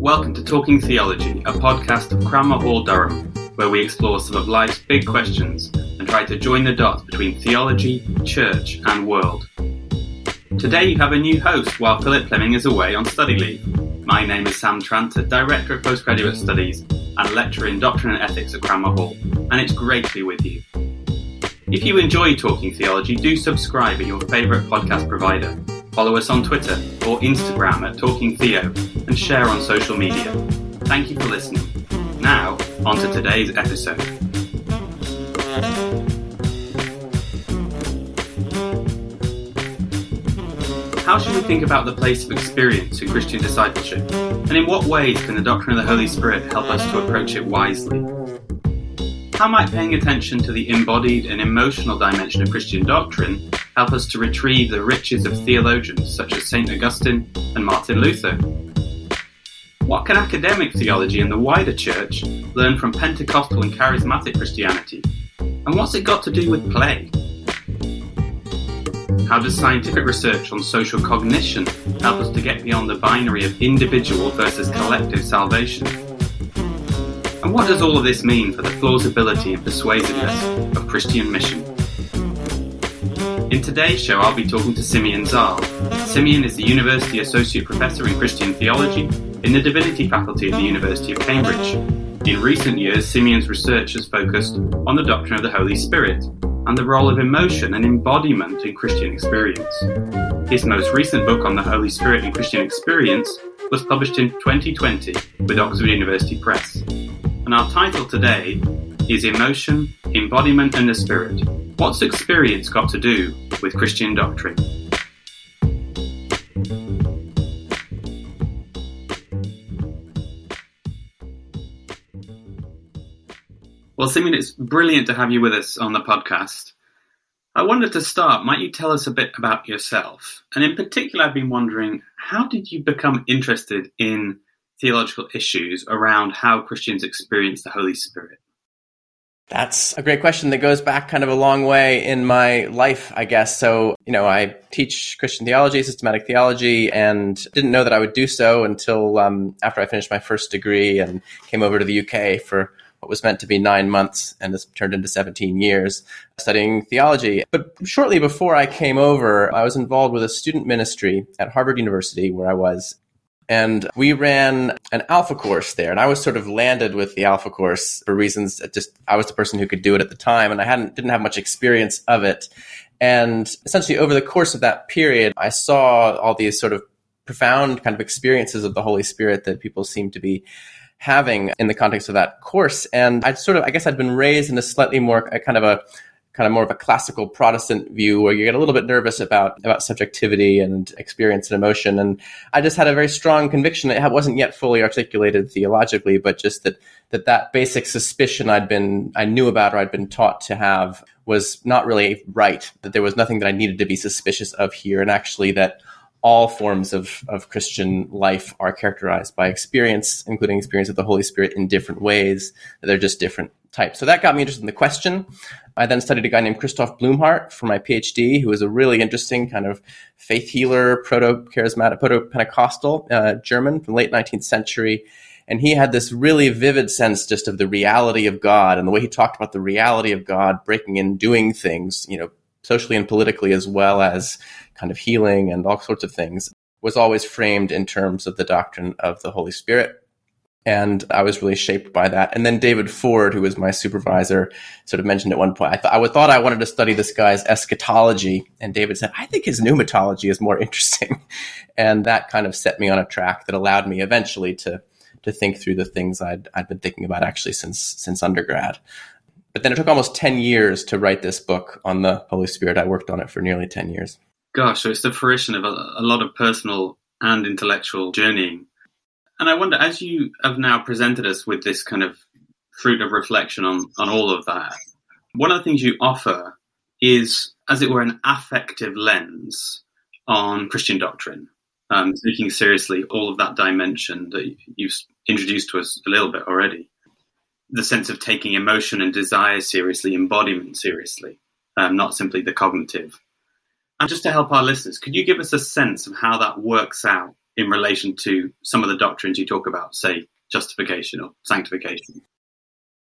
Welcome to Talking Theology, a podcast of Cranmer Hall, Durham, where we explore some of life's big questions and try to join the dots between theology, church, and world. Today you have a new host while Philip Plyming is away on study leave. My name is Sam Tranter, Director of Postgraduate Studies and lecturer in Doctrine and Ethics at Cranmer Hall, and it's great to be with you. If you enjoy Talking Theology, do subscribe at your favourite podcast provider. Follow us on Twitter or Instagram at Talking Theo and share on social media. Thank you for listening. Now, on to today's episode. How should we think about the place of experience in Christian discipleship? And in what ways can the doctrine of the Holy Spirit help us to approach it wisely? How might paying attention to the embodied and emotional dimension of Christian doctrine help us to retrieve the riches of theologians such as St. Augustine and Martin Luther? What can academic theology and the wider church learn from Pentecostal and charismatic Christianity? And what's it got to do with play? How does scientific research on social cognition help us to get beyond the binary of individual versus collective salvation? And what does all of this mean for the plausibility and persuasiveness of Christian mission? In today's show, I'll be talking to Simeon Zahl. Simeon is the University Associate Professor in Christian Theology in the Divinity Faculty at the University of Cambridge. In recent years, Simeon's research has focused on the doctrine of the Holy Spirit and the role of emotion and embodiment in Christian experience. His most recent book on the Holy Spirit and Christian experience was published in 2020 with Oxford University Press. And our title today is Emotion, Embodiment and the Spirit. What's experience got to do with Christian doctrine? Well, Simeon, it's brilliant to have you with us on the podcast. I wanted to start. Might you tell us a bit about yourself? And in particular, I've been wondering how did you become interested in theological issues around how Christians experience the Holy Spirit? That's a great question that goes back kind of a long way in my life, I guess. So, you know, I teach Christian theology, systematic theology, and didn't know that I would do so until um, after I finished my first degree and came over to the UK for what was meant to be nine months and has turned into 17 years studying theology. But shortly before I came over, I was involved with a student ministry at Harvard University where I was. And we ran an alpha course there. And I was sort of landed with the alpha course for reasons that just I was the person who could do it at the time. And I hadn't, didn't have much experience of it. And essentially over the course of that period, I saw all these sort of profound kind of experiences of the Holy Spirit that people seem to be having in the context of that course. And I sort of, I guess I'd been raised in a slightly more a kind of a kind of more of a classical Protestant view where you get a little bit nervous about, about subjectivity and experience and emotion. And I just had a very strong conviction. That it wasn't yet fully articulated theologically, but just that, that that basic suspicion I'd been, I knew about or I'd been taught to have was not really right, that there was nothing that I needed to be suspicious of here. And actually that all forms of, of Christian life are characterized by experience, including experience of the Holy Spirit in different ways. They're just different types. So that got me interested in the question. I then studied a guy named Christoph Blumhardt for my PhD, who was a really interesting kind of faith healer, proto-charismatic, proto-Pentecostal uh, German from late 19th century. And he had this really vivid sense just of the reality of God and the way he talked about the reality of God breaking in, doing things, you know, socially and politically, as well as kind of healing and all sorts of things, was always framed in terms of the doctrine of the Holy Spirit. And I was really shaped by that. And then David Ford, who was my supervisor, sort of mentioned at one point, I, th- I thought I wanted to study this guy's eschatology. And David said, I think his pneumatology is more interesting. and that kind of set me on a track that allowed me eventually to, to think through the things I'd, I'd been thinking about actually since, since undergrad. But then it took almost 10 years to write this book on the Holy Spirit. I worked on it for nearly 10 years. Gosh, so it's the fruition of a, a lot of personal and intellectual journeying. And I wonder, as you have now presented us with this kind of fruit of reflection on, on all of that, one of the things you offer is, as it were, an affective lens on Christian doctrine, um, taking seriously all of that dimension that you've introduced to us a little bit already. The sense of taking emotion and desire seriously, embodiment seriously, um, not simply the cognitive And just to help our listeners, could you give us a sense of how that works out in relation to some of the doctrines you talk about, say justification or sanctification?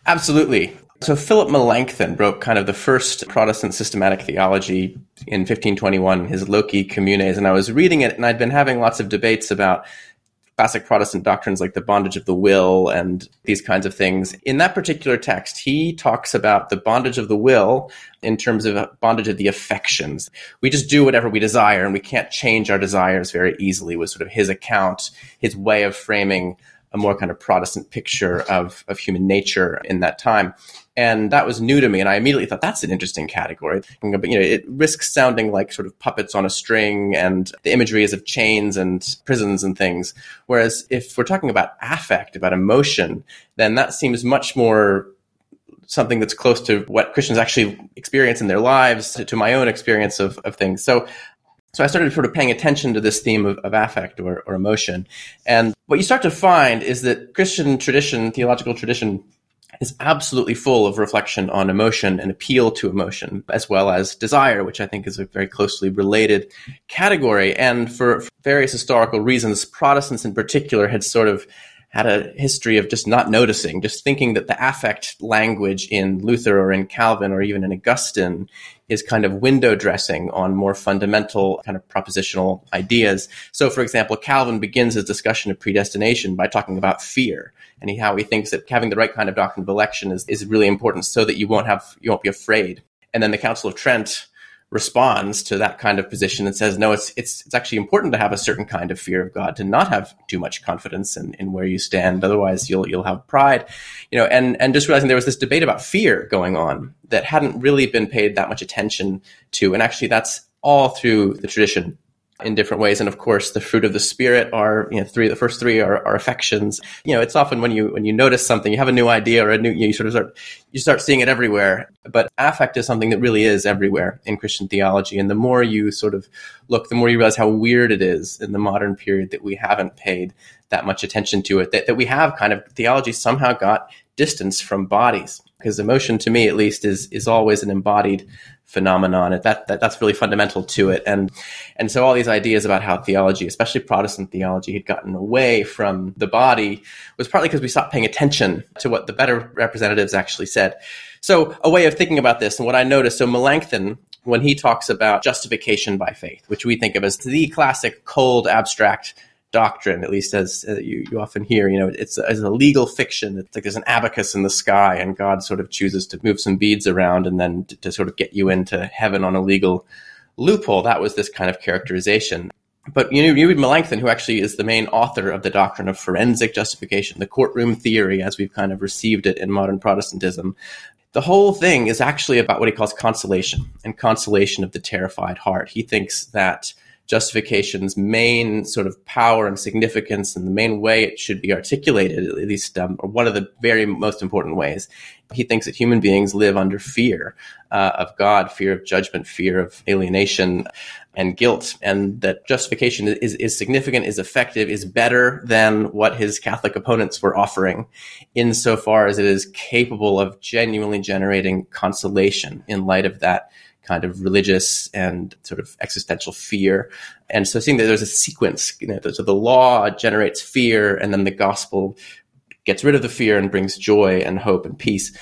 Absolutely. So Philip Melanchthon wrote kind of the first Protestant systematic theology in 1521, his Loci Communes, and I was reading it and I'd been having lots of debates about classic Protestant doctrines like the bondage of the will and these kinds of things. In that particular text, he talks about the bondage of the will in terms of bondage of the affections. We just do whatever we desire and we can't change our desires very easily was sort of his account, his way of framing a more kind of Protestant picture of, of human nature in that time. And that was new to me. And I immediately thought that's an interesting category. But, you know, it risks sounding like sort of puppets on a string and the imagery is of chains and prisons and things. Whereas if we're talking about affect, about emotion, then that seems much more something that's close to what Christians actually experience in their lives, to, to my own experience of, of things. So so I started sort of paying attention to this theme of, of affect or, or emotion. And what you start to find is that Christian tradition, theological tradition, is absolutely full of reflection on emotion and appeal to emotion, as well as desire, which I think is a very closely related category. And for various historical reasons, Protestants in particular had sort of had a history of just not noticing, just thinking that the affect language in Luther or in Calvin or even in Augustine is kind of window dressing on more fundamental kind of propositional ideas. So, for example, Calvin begins his discussion of predestination by talking about fear and how he thinks that having the right kind of doctrine of election is, is really important so that you won't have, you won't be afraid. And then the Council of Trent responds to that kind of position and says, no, it's, it's, it's actually important to have a certain kind of fear of God, to not have too much confidence in, in where you stand. Otherwise you'll, you'll have pride, you know, and, and just realizing there was this debate about fear going on that hadn't really been paid that much attention to. And actually that's all through the tradition in different ways. And of course, the fruit of the spirit are, you know, three, the first three are, are affections. You know, it's often when you, when you notice something, you have a new idea or a new, you, sort of start, you start seeing it everywhere. But affect is something that really is everywhere in Christian theology. And the more you sort of look, the more you realize how weird it is in the modern period that we haven't paid that much attention to it, that, that we have kind of theology somehow got distance from bodies because emotion to me at least is is always an embodied phenomenon. That, that that's really fundamental to it. And and so all these ideas about how theology, especially Protestant theology, had gotten away from the body was partly because we stopped paying attention to what the better representatives actually said. So a way of thinking about this and what I noticed, so Melanchthon, when he talks about justification by faith, which we think of as the classic cold abstract doctrine, at least as uh, you, you often hear, you know, it's, it's a legal fiction. It's like there's an abacus in the sky and God sort of chooses to move some beads around and then to, to sort of get you into heaven on a legal loophole. That was this kind of characterization. But you, know, you read Melanchthon, who actually is the main author of the doctrine of forensic justification, the courtroom theory as we've kind of received it in modern Protestantism. The whole thing is actually about what he calls consolation and consolation of the terrified heart. He thinks that justification's main sort of power and significance and the main way it should be articulated, at least um, or one of the very most important ways. He thinks that human beings live under fear uh, of God, fear of judgment, fear of alienation and guilt, and that justification is, is significant, is effective, is better than what his Catholic opponents were offering, insofar as it is capable of genuinely generating consolation in light of that kind of religious and sort of existential fear. And so seeing that there's a sequence, you know, so the law generates fear and then the gospel gets rid of the fear and brings joy and hope and peace.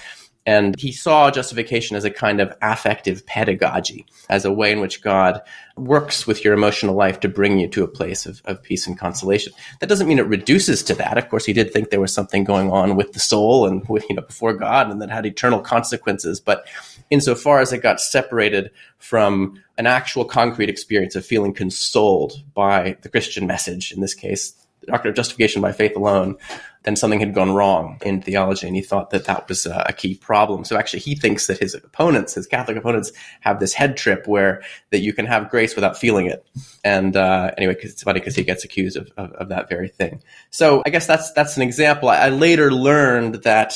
And he saw justification as a kind of affective pedagogy, as a way in which God works with your emotional life to bring you to a place of, of peace and consolation. That doesn't mean it reduces to that. Of course, he did think there was something going on with the soul and with, you know, before God and that had eternal consequences. But insofar as it got separated from an actual concrete experience of feeling consoled by the Christian message, in this case, doctrine of justification by faith alone, then something had gone wrong in theology, and he thought that that was a, key problem. So actually, he thinks that his opponents, his Catholic opponents, have this head trip where that you can have grace without feeling it. And uh, anyway, cause it's funny because he gets accused of, of, of, that very thing. So I guess that's that's an example. I, I later learned that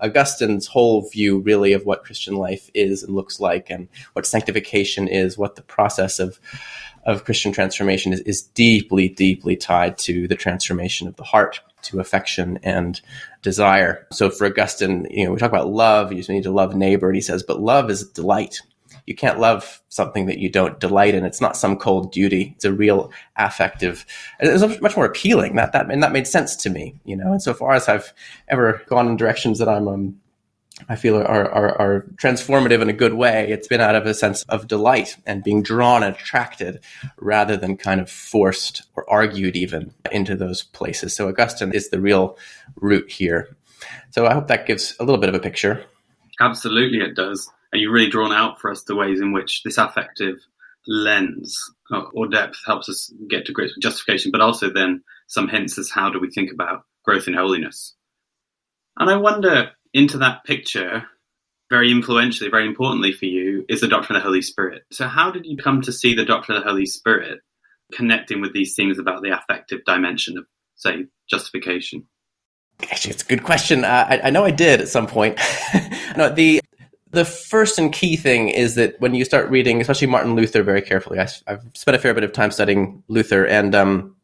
Augustine's whole view, really, of what Christian life is and looks like, and what sanctification is, what the process of of Christian transformation is, is deeply, deeply tied to the transformation of the heart, to affection and desire. So for Augustine, you know, we talk about love, you need to love neighbor, and he says, but love is delight. You can't love something that you don't delight in. It's not some cold duty. It's a real affective. It's much more appealing. That that and that made sense to me, you know. And so far as I've ever gone in directions that I'm um, I feel are, are, are transformative in a good way. It's been out of a sense of delight and being drawn and attracted rather than kind of forced or argued even into those places. So Augustine is the real root here. So I hope that gives a little bit of a picture. Absolutely, it does. And you've really drawn out for us the ways in which this affective lens uh, or depth helps us get to grips with justification, but also then some hints as how do we think about growth in holiness. And I wonder into that picture, very influentially, very importantly for you, is the doctrine of the Holy Spirit. So, how did you come to see the doctrine of the Holy Spirit connecting with these things about the affective dimension of, say, justification? Actually, it's a good question. Uh, I, I, know I did at some point. no, the the first and key thing is that when you start reading, especially Martin Luther, very carefully, I, have spent a fair bit of time studying Luther, and um,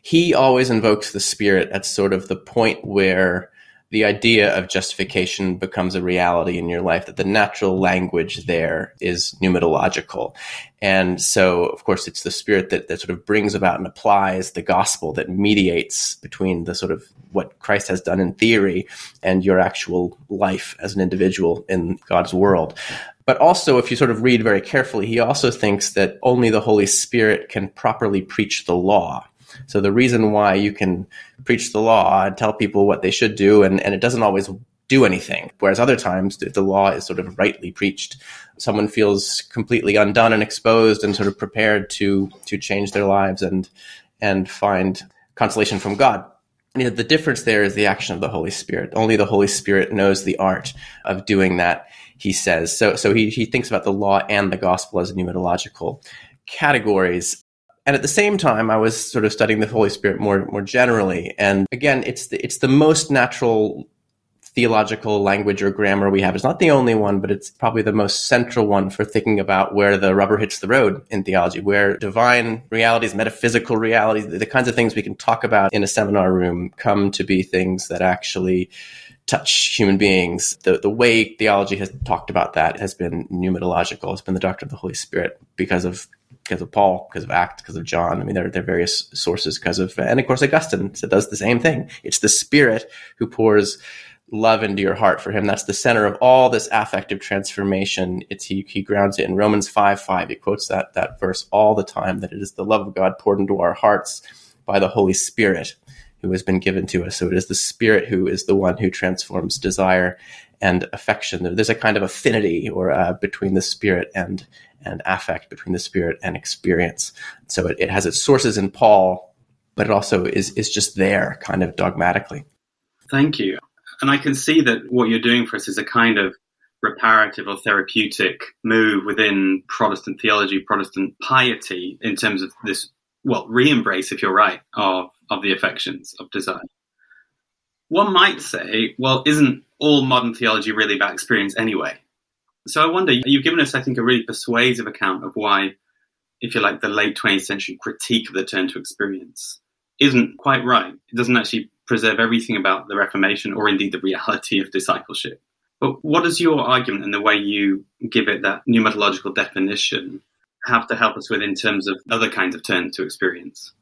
he always invokes the Spirit at sort of the point where the idea of justification becomes a reality in your life, that the natural language there is pneumatological. And so, of course, it's the spirit that, that sort of brings about and applies the gospel that mediates between the sort of what Christ has done in theory and your actual life as an individual in God's world. But also, if you sort of read very carefully, he also thinks that only the Holy Spirit can properly preach the law. So the reason why you can preach the law and tell people what they should do, and, and it doesn't always do anything. Whereas other times the, the law is sort of rightly preached. Someone feels completely undone and exposed and sort of prepared to to change their lives and and find consolation from God. The difference there is the action of the Holy Spirit. Only the Holy Spirit knows the art of doing that, he says. So so he, he thinks about the law and the gospel as pneumatological categories and at the same time, I was sort of studying the Holy Spirit more more generally. And again, it's the, it's the most natural theological language or grammar we have. It's not the only one, but it's probably the most central one for thinking about where the rubber hits the road in theology, where divine realities, metaphysical realities, the kinds of things we can talk about in a seminar room come to be things that actually touch human beings. The the way theology has talked about that has been pneumatological. It's been the doctrine of the Holy Spirit because of because of Paul, because of Acts, because of John. I mean, there, there are various sources because of, and of course, Augustine does the same thing. It's the Spirit who pours love into your heart for him. That's the center of all this affective transformation. It's he, he grounds it in Romans 5 5. He quotes that, that verse all the time that it is the love of God poured into our hearts by the Holy Spirit who has been given to us. So it is the Spirit who is the one who transforms desire and affection. There's a kind of affinity or uh, between the Spirit and and affect between the spirit and experience. So it, it has its sources in Paul, but it also is is just there, kind of dogmatically. Thank you. And I can see that what you're doing for us is a kind of reparative or therapeutic move within Protestant theology, Protestant piety, in terms of this, well, re embrace, if you're right, of, of the affections of desire. One might say, well, isn't all modern theology really about experience anyway? So I wonder, you've given us, I think, a really persuasive account of why, if you like, the late 20th century critique of the turn to experience isn't quite right. It doesn't actually preserve everything about the Reformation or indeed the reality of discipleship. But what does your argument and the way you give it that pneumatological definition have to help us with in terms of other kinds of turn to experience?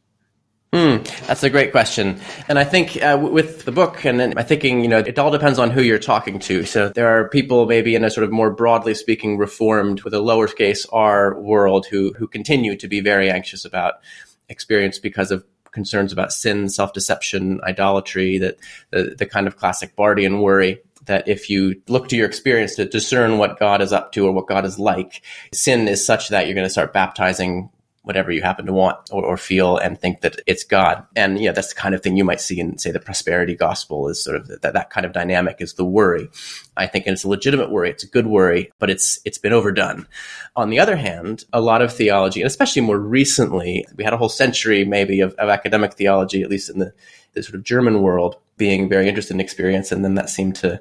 Mm, that's a great question. And I think uh, with the book and then my thinking, you know, it all depends on who you're talking to. So there are people maybe in a sort of more broadly speaking reformed with a lowercase r world who, who continue to be very anxious about experience because of concerns about sin, self-deception, idolatry, that the, the kind of classic Barthian worry that if you look to your experience to discern what God is up to or what God is like, sin is such that you're going to start baptizing whatever you happen to want or, or, feel and think that it's God. And yeah, that's the kind of thing you might see in, say, the prosperity gospel is sort of that, that kind of dynamic is the worry. I think and it's a legitimate worry. It's a good worry, but it's, it's been overdone. On the other hand, a lot of theology, and especially more recently, we had a whole century maybe of, of academic theology, at least in the, the sort of German world, being very interested in experience, and then that seemed to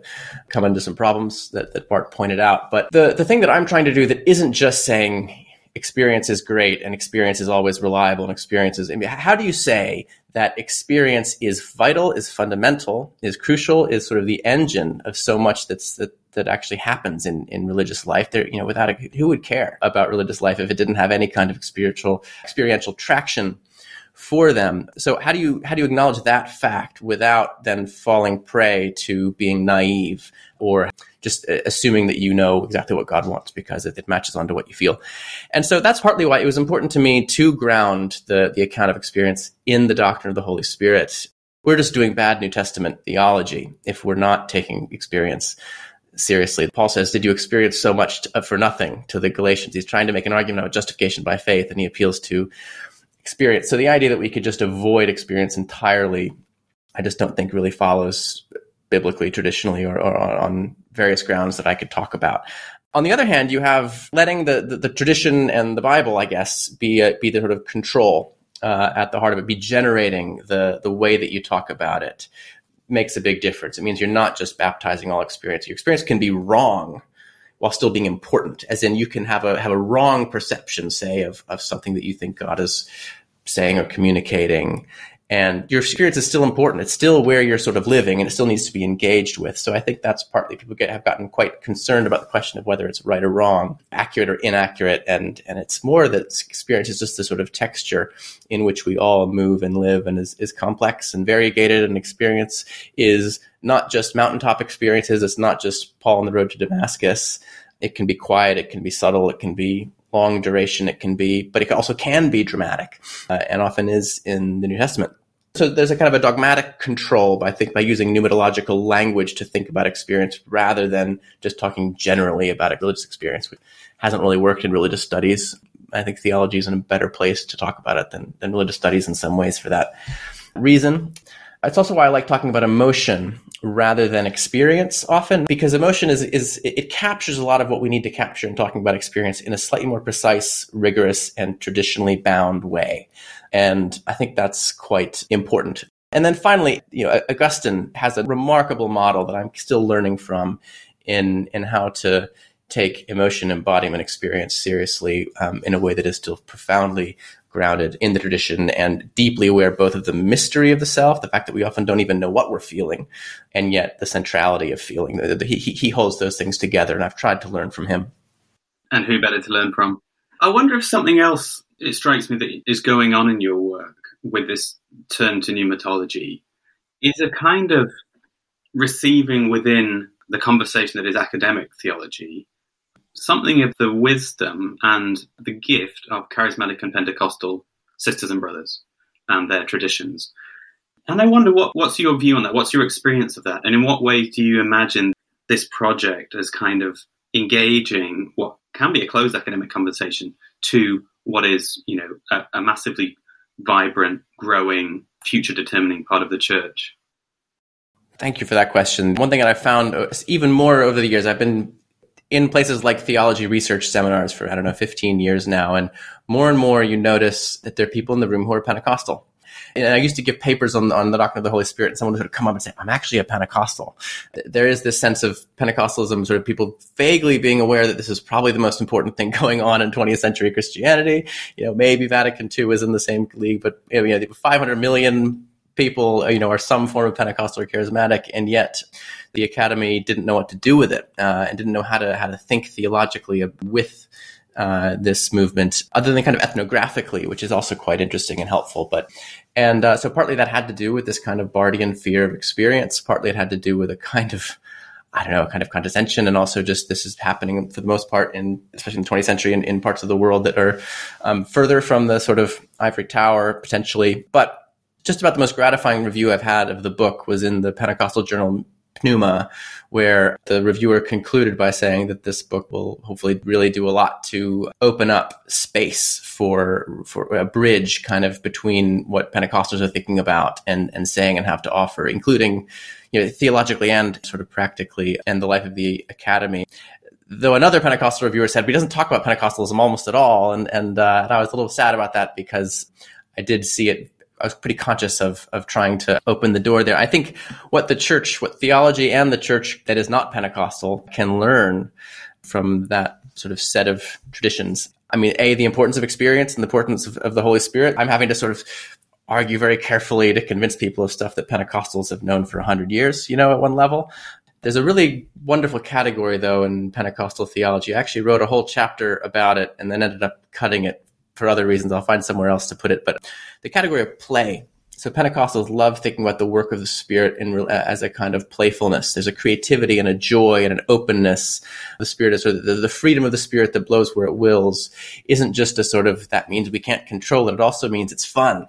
come into some problems that, that Barth pointed out. But the, the thing that I'm trying to do that isn't just saying, experience is great and experience is always reliable and experience is, I mean, how do you say that experience is vital, is fundamental, is crucial, is sort of the engine of so much that's, that that actually happens in, in religious life. There, you know, without a, who would care about religious life if it didn't have any kind of spiritual experiential traction for them. So how do you how do you acknowledge that fact without then falling prey to being naive or just uh, assuming that you know exactly what God wants because it, it matches onto what you feel. And so that's partly why it was important to me to ground the the account of experience in the doctrine of the Holy Spirit. We're just doing bad New Testament theology if we're not taking experience seriously. Paul says, Did you experience so much to, uh, for nothing to the Galatians? He's trying to make an argument about justification by faith, and he appeals to experience. So the idea that we could just avoid experience entirely, I just don't think really follows biblically, traditionally, or, or on various grounds that I could talk about. On the other hand, you have letting the, the, the tradition and the Bible, I guess, be a, be the sort of control uh, at the heart of it, be generating the the way that you talk about it makes a big difference. It means you're not just baptizing all experience. Your experience can be wrong while still being important, as in you can have a have a wrong perception, say, of of something that you think God is saying or communicating, and your experience is still important. It's still where you're sort of living, and it still needs to be engaged with. So I think that's partly people get have gotten quite concerned about the question of whether it's right or wrong, accurate or inaccurate, and and it's more that experience is just the sort of texture in which we all move and live, and is is complex and variegated. And experience is not just mountaintop experiences. It's not just Paul on the road to Damascus. It can be quiet. It can be subtle. It can be long duration it can be, but it also can be dramatic, uh, and often is in the New Testament. So there's a kind of a dogmatic control, I think, by using pneumatological language to think about experience rather than just talking generally about a religious experience, which hasn't really worked in religious studies. I think theology is in a better place to talk about it than, than religious studies in some ways for that reason. It's also why I like talking about emotion rather than experience often because emotion is, is it captures a lot of what we need to capture in talking about experience in a slightly more precise, rigorous, and traditionally bound way. And I think that's quite important. And then finally, you know, Augustine has a remarkable model that I'm still learning from in in how to take emotion, embodiment, experience seriously um, in a way that is still profoundly grounded in the tradition and deeply aware both of the mystery of the self, the fact that we often don't even know what we're feeling, and yet the centrality of feeling. He, he holds those things together, and I've tried to learn from him. And who better to learn from? I wonder if something else it strikes me that is going on in your work with this turn to pneumatology is a kind of receiving within the conversation that is academic theology something of the wisdom and the gift of charismatic and Pentecostal sisters and brothers and their traditions. And I wonder what, what's your view on that? What's your experience of that? And in what way do you imagine this project as kind of engaging what can be a closed academic conversation to what is, you know, a, a massively vibrant, growing, future determining part of the church? Thank you for that question. One thing that I found uh, even more over the years, I've been in places like theology research seminars for, I don't know, 15 years now. And more and more you notice that there are people in the room who are Pentecostal. And I used to give papers on, on the doctrine of the Holy Spirit, and someone would come up and say, I'm actually a Pentecostal. There is this sense of Pentecostalism, sort of people vaguely being aware that this is probably the most important thing going on in 20th century Christianity. You know, maybe Vatican II is in the same league, but you know, 500 million people, you know, are some form of Pentecostal or charismatic, and yet the academy didn't know what to do with it uh, and didn't know how to how to think theologically with uh, this movement, other than kind of ethnographically, which is also quite interesting and helpful. But and uh, so partly that had to do with this kind of Barthian fear of experience. Partly it had to do with a kind of I don't know, a kind of condescension, and also just this is happening for the most part in, especially in the 20th century, in, in parts of the world that are um, further from the sort of ivory tower potentially. But just about the most gratifying review I've had of the book was in the Pentecostal journal Pneuma, where the reviewer concluded by saying that this book will hopefully really do a lot to open up space for for a bridge kind of between what Pentecostals are thinking about and and saying and have to offer, including you know theologically and sort of practically, and the life of the academy though another Pentecostal reviewer said, but he doesn't talk about Pentecostalism almost at all. And, and, uh, and I was a little sad about that because I did see it I was pretty conscious of of trying to open the door there. I think what the church, what theology and the church that is not Pentecostal can learn from that sort of set of traditions. I mean, a the importance of experience and the importance of, of the Holy Spirit. I'm having to sort of argue very carefully to convince people of stuff that Pentecostals have known for a hundred years. You know, at one level, There's a really wonderful category, though, in Pentecostal theology. I actually wrote a whole chapter about it and then ended up cutting it for other reasons. I'll find somewhere else to put it. But the category of play. So Pentecostals love thinking about the work of the Spirit in, as a kind of playfulness. There's a creativity and a joy and an openness. Of the Spirit is sort of the, the freedom of the Spirit that blows where it wills. Isn't just a sort of that means we can't control it. It also means it's fun.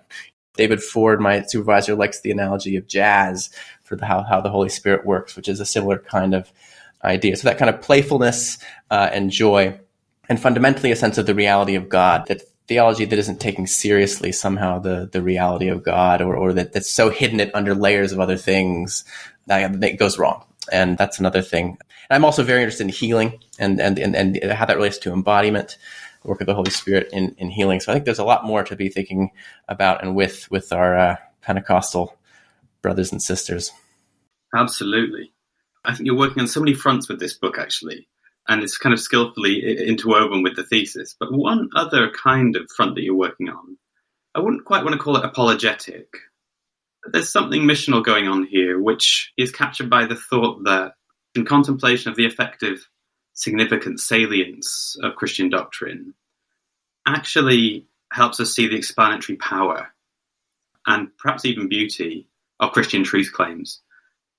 David Ford, my supervisor, likes the analogy of jazz for the, how, how the Holy Spirit works, which is a similar kind of idea. So that kind of playfulness uh, and joy, and fundamentally a sense of the reality of God, that theology that isn't taking seriously somehow the, the reality of God or, or that, that's so hidden it under layers of other things that, goes wrong. And that's another thing. And I'm also very interested in healing and, and, and, and how that relates to embodiment work of the Holy Spirit in, in healing. So I think there's a lot more to be thinking about and with with our uh, Pentecostal brothers and sisters. Absolutely. I think you're working on so many fronts with this book, actually, and it's kind of skillfully interwoven with the thesis. But one other kind of front that you're working on, I wouldn't quite want to call it apologetic. But there's something missional going on here, which is captured by the thought that in contemplation of the affective significant salience of Christian doctrine actually helps us see the explanatory power and perhaps even beauty of Christian truth claims.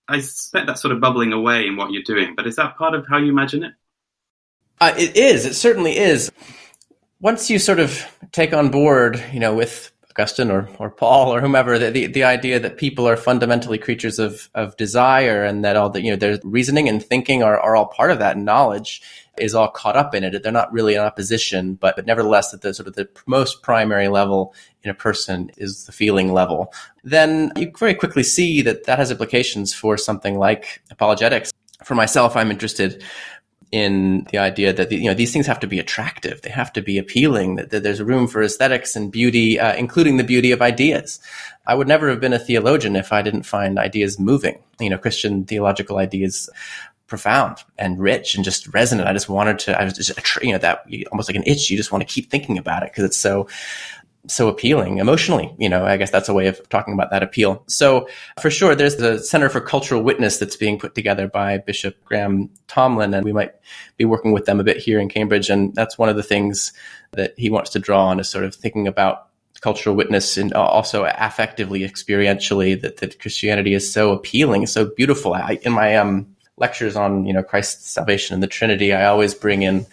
I suspect that's sort of bubbling away in what you're doing, but is that part of how you imagine it? Uh, it is. It certainly is. Once you sort of take on board, you know, with Augustine or, or Paul or whomever, the, the, the, idea that people are fundamentally creatures of, of desire and that all the, you know, their reasoning and thinking are, are all part of that knowledge is all caught up in it. They're not really in opposition, but, but nevertheless, that the sort of the most primary level in a person is the feeling level. Then you very quickly see that that has implications for something like apologetics. For myself, I'm interested in the idea that the, you know these things have to be attractive, they have to be appealing. That, that there's room for aesthetics and beauty, uh, including the beauty of ideas. I would never have been a theologian if I didn't find ideas moving. You know, Christian theological ideas profound and rich and just resonant. I just wanted to, I was just, you know, that almost like an itch. You just want to keep thinking about it because it's so so appealing emotionally. You know, I guess that's a way of talking about that appeal. So for sure, there's the Center for Cultural Witness that's being put together by Bishop Graham Tomlin, and we might be working with them a bit here in Cambridge. And that's one of the things that he wants to draw on is sort of thinking about cultural witness and also affectively, experientially, that, that Christianity is so appealing, so beautiful. I, in my um, lectures on, you know, Christ's salvation and the Trinity, I always bring in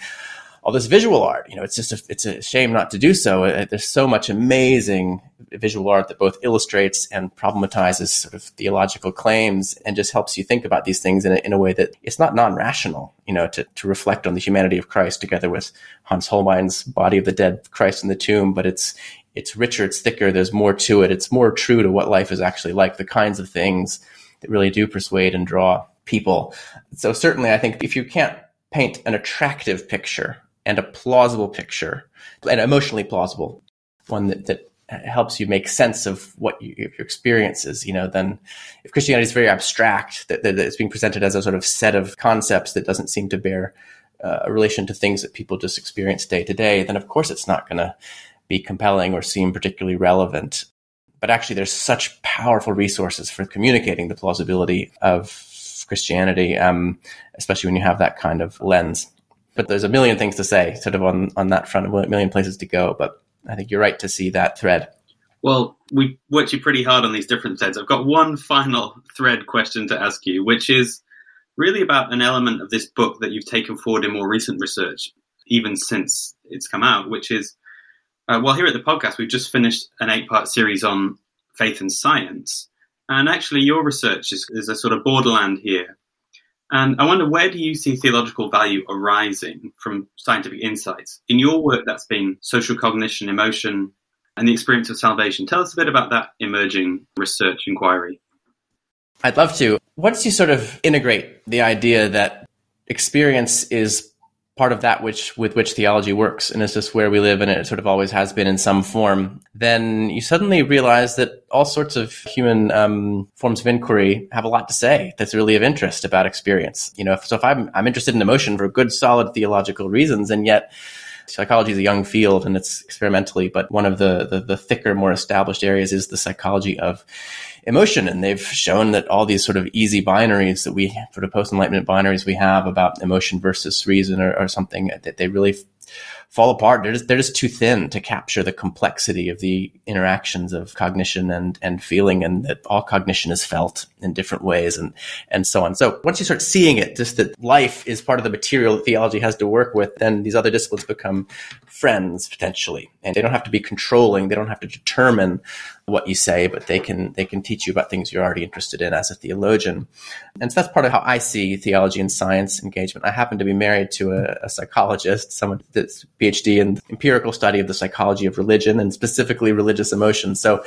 all this visual art. You know, it's just a, it's a shame not to do so. It, there's so much amazing visual art that both illustrates and problematizes sort of theological claims and just helps you think about these things in a, in a way that it's not non-rational. You know, to to reflect on the humanity of Christ together with Hans Holbein's Body of the Dead, Christ in the Tomb, but it's it's richer, it's thicker, there's more to it. It's more true to what life is actually like, the kinds of things that really do persuade and draw people. So certainly I think if you can't paint an attractive picture and a plausible picture, an emotionally plausible one that, that helps you make sense of what you, your experience is, you know, then if Christianity is very abstract, that, that it's being presented as a sort of set of concepts that doesn't seem to bear uh, a relation to things that people just experience day to day, then of course it's not going to be compelling or seem particularly relevant. But actually, there's such powerful resources for communicating the plausibility of Christianity, um, especially when you have that kind of lens. But there's a million things to say, sort of on, on that front, a million places to go. But I think you're right to see that thread. Well, we worked you pretty hard on these different threads. I've got one final thread question to ask you, which is really about an element of this book that you've taken forward in more recent research, even since it's come out, which is uh, well, here at the podcast, we've just finished an eight part series on faith and science. And actually, your research is, is a sort of borderland here and I wonder, where do you see theological value arising from scientific insights? In your work, that's been social cognition, emotion, and the experience of salvation. Tell us a bit about that emerging research inquiry. I'd love to. Once you sort of integrate the idea that experience is part of that which with which theology works and it's just where we live and it sort of always has been in some form. Then you suddenly realize that all sorts of human um, forms of inquiry have a lot to say that's really of interest about experience. You know so if i'm i'm interested in emotion for good solid theological reasons and yet psychology is a young field and it's experimentally but one of the, the, the thicker more established areas is the psychology of emotion. And they've shown that all these sort of easy binaries that we, sort of post enlightenment binaries we have about emotion versus reason or, or something that they really fall apart. They're just, they're just too thin to capture the complexity of the interactions of cognition and, and feeling and that all cognition is felt in different ways and, and so on. So once you start seeing it, just that life is part of the material that theology has to work with, then these other disciplines become friends potentially. And they don't have to be controlling. They don't have to determine what you say, but they can they can teach you about things you're already interested in as a theologian. And so that's part of how I see theology and science engagement. I happen to be married to a, a psychologist, someone that's PhD in empirical study of the psychology of religion and specifically religious emotions. So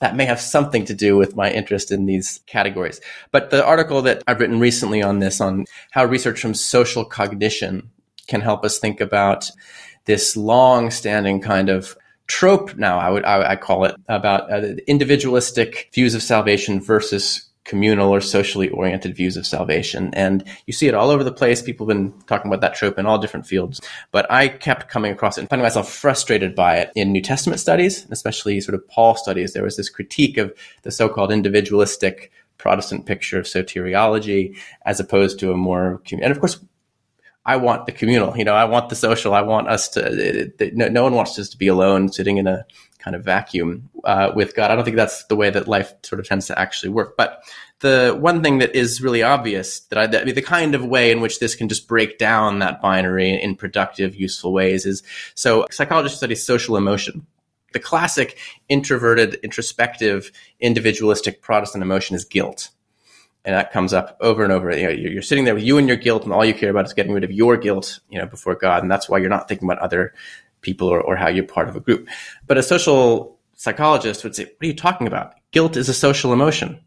that may have something to do with my interest in these categories. But the article that I've written recently on this, on how research from social cognition can help us think about this long standing kind of trope now I would I, I call it about uh, individualistic views of salvation versus communal or socially oriented views of salvation. And you see it all over the place. People have been talking about that trope in all different fields. But I kept coming across it and finding myself frustrated by it in New Testament studies, especially sort of Paul studies. There was this critique of the so-called individualistic Protestant picture of soteriology as opposed to a more, and of course, I want the communal. You know, I want the social. I want us to. It, it, no, no, one wants us to be alone, sitting in a kind of vacuum uh, with God. I don't think that's the way that life sort of tends to actually work. But the one thing that is really obvious that I, that, the kind of way in which this can just break down that binary in productive, useful ways is so psychologists study social emotion. The classic introverted, introspective, individualistic Protestant emotion is guilt and that comes up over and over. You know, you're, sitting there with you and your guilt, and all you care about is getting rid of your guilt, you know, before God, and that's why you're not thinking about other people or, or how you're part of a group. But a social psychologist would say, "What are you talking about? Guilt is a social emotion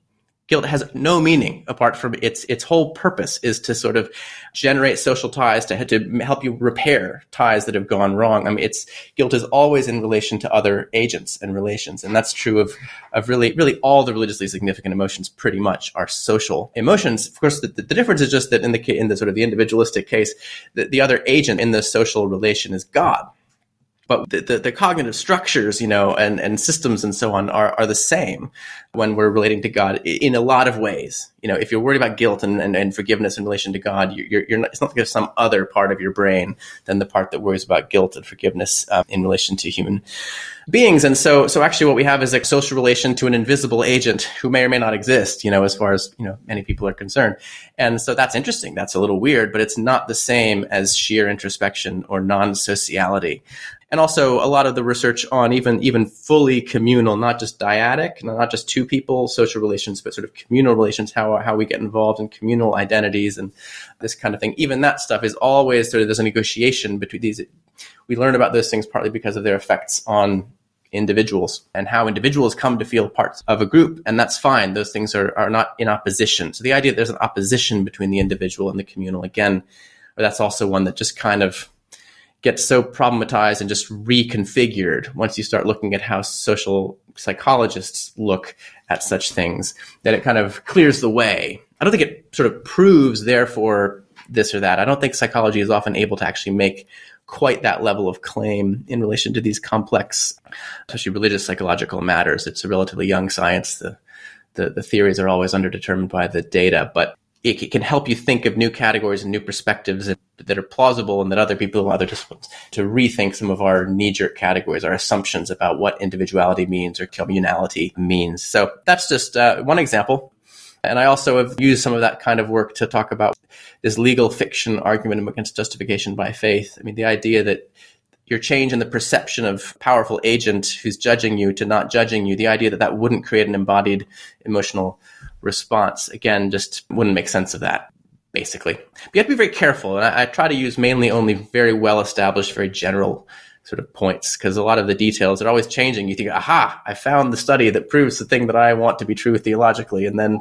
guilt has no meaning apart from its its whole purpose is to sort of generate social ties to to help you repair ties that have gone wrong. I mean, it's guilt is always in relation to other agents and relations, and that's true of of really really all the religiously significant emotions. Pretty much are social emotions. Of course, the, the difference is just that in the in the sort of the individualistic case, the, the other agent in the social relation is God but the, the, the, cognitive structures, you know, and, and systems and so on are, are the same when we're relating to God in a lot of ways. You know, if you're worried about guilt and, and, and forgiveness in relation to God, you're, you're not, it's not like there's some other part of your brain than the part that worries about guilt and forgiveness um, in relation to human beings. And so, so actually what we have is a social relation to an invisible agent who may or may not exist, you know, as far as, you know, many people are concerned. And so that's interesting. That's a little weird, but it's not the same as sheer introspection or non-sociality and also a lot of the research on even even fully communal, not just dyadic, not just two people social relations, but sort of communal relations, how how we get involved in communal identities and this kind of thing. Even that stuff is always sort of there's a negotiation between these. We learn about those things partly because of their effects on individuals and how individuals come to feel parts of a group. And that's fine. Those things are, are not in opposition. So the idea that there's an opposition between the individual and the communal, again, that's also one that just kind of gets so problematized and just reconfigured once you start looking at how social psychologists look at such things that it kind of clears the way. I don't think it sort of proves, therefore, this or that. I don't think psychology is often able to actually make quite that level of claim in relation to these complex, especially religious psychological matters. It's a relatively young science. The, the, the theories are always underdetermined by the data, but it, it, can help you think of new categories and new perspectives that are plausible and that other people in other disciplines to rethink some of our knee-jerk categories, our assumptions about what individuality means or communality means. So that's just uh, one example. And I also have used some of that kind of work to talk about this legal fiction argument against justification by faith. I mean, the idea that your change in the perception of powerful agent who's judging you to not judging you, the idea that that wouldn't create an embodied emotional response, again, just wouldn't make sense of that, basically. But you have to be very careful. And I, I try to use mainly only very well established, very general sort of points because a lot of the details are always changing. You think, aha, I found the study that proves the thing that I want to be true theologically. And then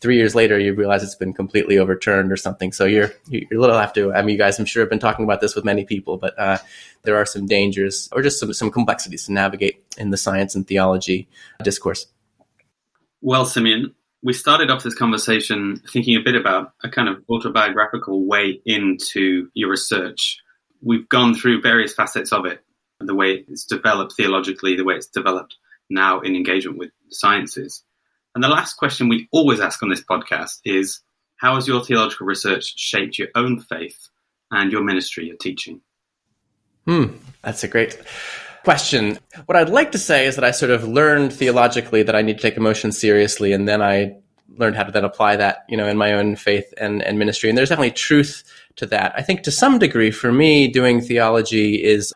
three years later, you realize it's been completely overturned or something. So you're, you're a little have to, I mean, you guys, I'm sure have been talking about this with many people, but, uh, there are some dangers or just some, some complexities to navigate in the science and theology discourse. Well, Simeon, we started off this conversation thinking a bit about a kind of autobiographical way into your research. We've gone through various facets of it, the way it's developed theologically, the way it's developed now in engagement with sciences. And the last question we always ask on this podcast is how has your theological research shaped your own faith and your ministry, your teaching? Hmm, that's a great question. What I'd like to say is that I sort of learned theologically that I need to take emotion seriously, and then I learned how to then apply that, you know, in my own faith and, and ministry. And there's definitely truth to that. I think to some degree, for me, doing theology is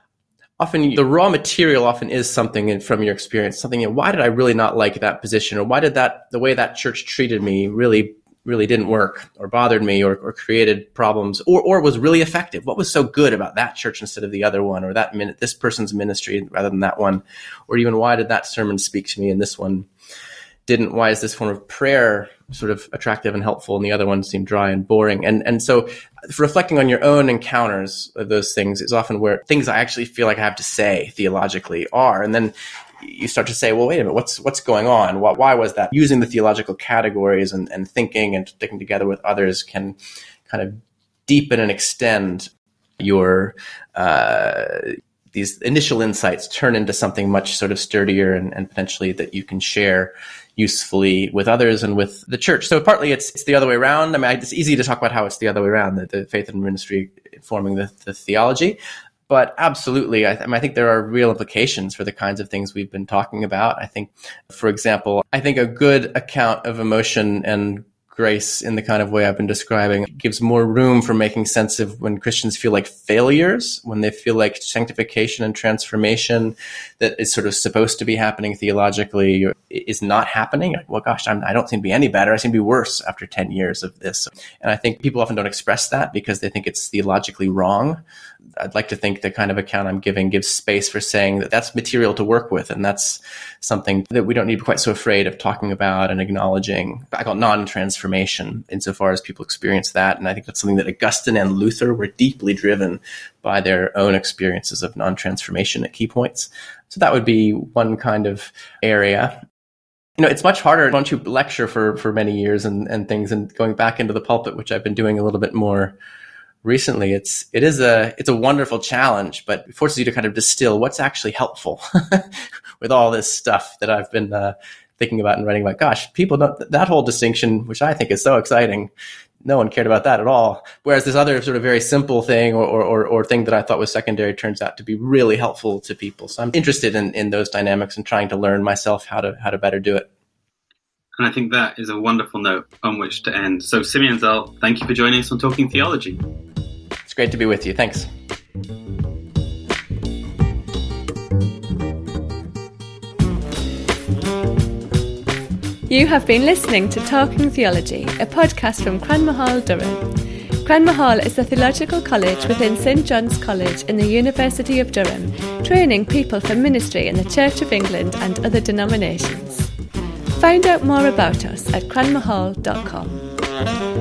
often the raw material often is something in, from your experience, something, you know, why did I really not like that position? Or why did that, the way that church treated me really really didn't work or bothered me or, or created problems or, or was really effective. What was so good about that church instead of the other one or that minute this person's ministry rather than that one? Or even why did that sermon speak to me and this one didn't? Why is this form of prayer sort of attractive and helpful and the other one seemed dry and boring? And and so reflecting on your own encounters of those things is often where things i actually feel like i have to say theologically are. And then you start to say, well, wait a minute, what's what's going on? Why, why was that? Using the theological categories and, and thinking and sticking together with others can kind of deepen and extend your uh, these initial insights turn into something much sort of sturdier and, and, potentially that you can share usefully with others and with the church. So partly it's it's the other way around. I mean, it's easy to talk about how it's the other way around, the, the faith and ministry informing the, the theology but absolutely, I, th- I, think there are real implications for the kinds of things we've been talking about. I think, for example, I think a good account of emotion and grace in the kind of way I've been describing gives more room for making sense of when Christians feel like failures, when they feel like sanctification and transformation that is sort of supposed to be happening theologically is not happening. Like, well, gosh, I'm, I do not seem to be any better. I seem to be worse after 10 years of this. And I think people often don't express that because they think it's theologically wrong. I'd like to think the kind of account I'm giving gives space for saying that that's material to work with. And that's something that we don't need to be quite so afraid of talking about and acknowledging. I call non-transformation insofar as people experience that. And I think that's something that Augustine and Luther were deeply driven by their own experiences of non-transformation at key points. So that would be one kind of area you know, it's much harder once you lecture for, for many years and, and things and going back into the pulpit, which I've been doing a little bit more recently it's it is a it's a wonderful challenge but it forces you to kind of distill what's actually helpful with all this stuff that i've been uh, thinking about and writing about gosh people don't that whole distinction which i think is so exciting no one cared about that at all whereas this other sort of very simple thing or, or, or thing that i thought was secondary turns out to be really helpful to people so i'm interested in, in those dynamics and trying to learn myself how to how to better do it and I think that is a wonderful note on which to end. So, Simeon Zahl, thank you for joining us on Talking Theology. It's great to be with you. Thanks. You have been listening to Talking Theology, a podcast from Cranmer Hall, Durham. Cranmer Hall is a theological college within St John's College in the University of Durham, training people for ministry in the Church of England and other denominations. Find out more about us at cranmerhall.com.